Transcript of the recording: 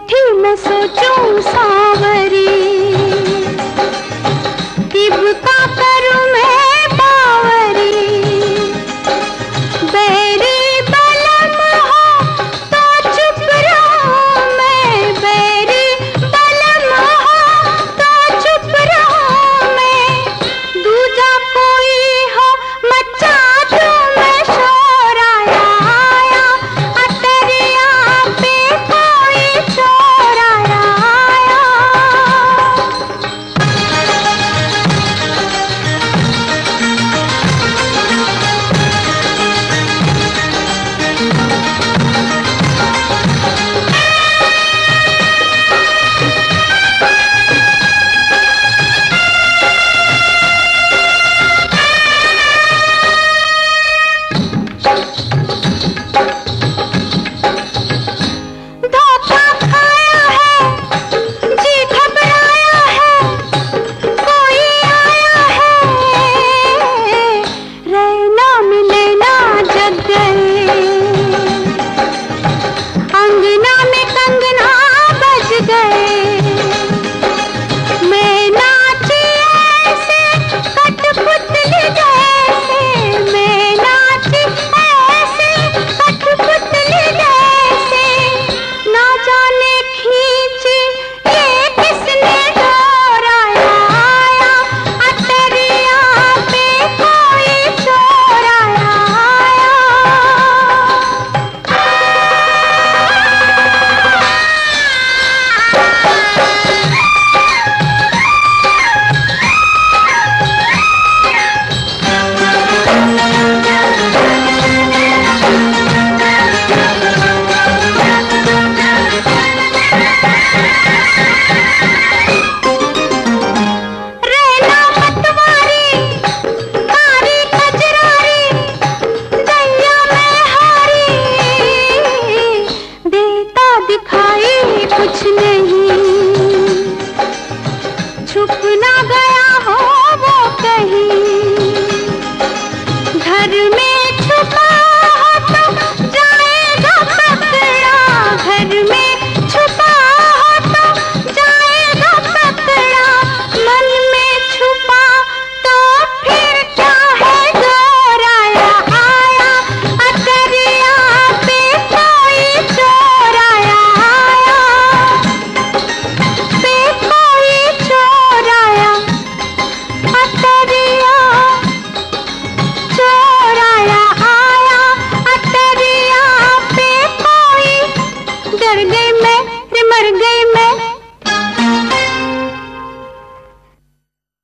बैठी मैं सोचूं सावरी।